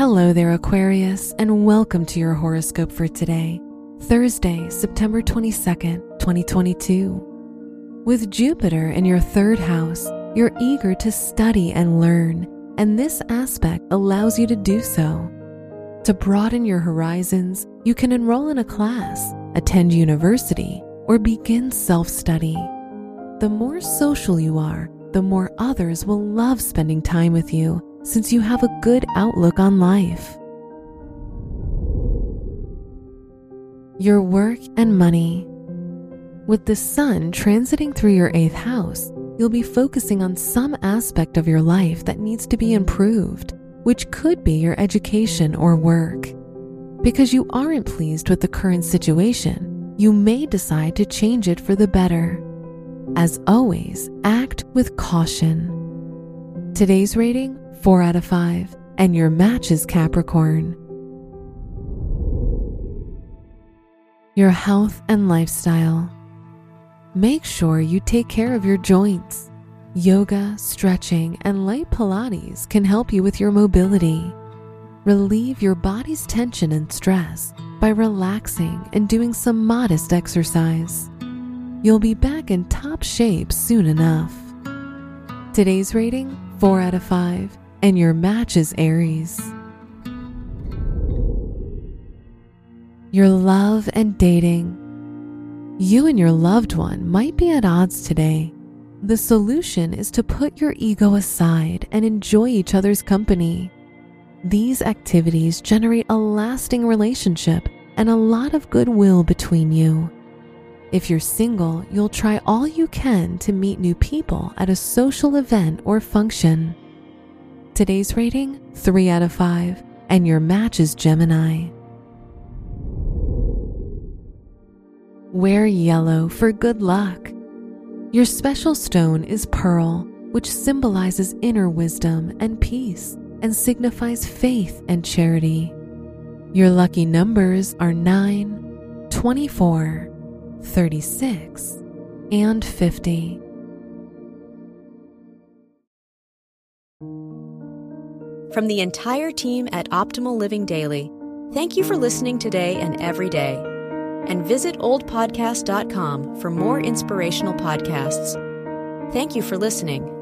Hello there, Aquarius, and welcome to your horoscope for today, Thursday, September 22nd, 2022. With Jupiter in your third house, you're eager to study and learn, and this aspect allows you to do so. To broaden your horizons, you can enroll in a class, attend university, or begin self study. The more social you are, the more others will love spending time with you since you have a good outlook on life. Your work and money. With the sun transiting through your eighth house, you'll be focusing on some aspect of your life that needs to be improved, which could be your education or work. Because you aren't pleased with the current situation, you may decide to change it for the better. As always, act with caution. Today's rating 4 out of 5, and your match is Capricorn. Your health and lifestyle. Make sure you take care of your joints. Yoga, stretching, and light Pilates can help you with your mobility. Relieve your body's tension and stress by relaxing and doing some modest exercise. You'll be back in top shape soon enough. Today's rating 4 out of 5, and your match is Aries. Your love and dating. You and your loved one might be at odds today. The solution is to put your ego aside and enjoy each other's company. These activities generate a lasting relationship and a lot of goodwill between you. If you're single, you'll try all you can to meet new people at a social event or function. Today's rating 3 out of 5, and your match is Gemini. Wear yellow for good luck. Your special stone is pearl, which symbolizes inner wisdom and peace and signifies faith and charity. Your lucky numbers are 9, 24, 36, and 50. From the entire team at Optimal Living Daily, thank you for listening today and every day. And visit oldpodcast.com for more inspirational podcasts. Thank you for listening.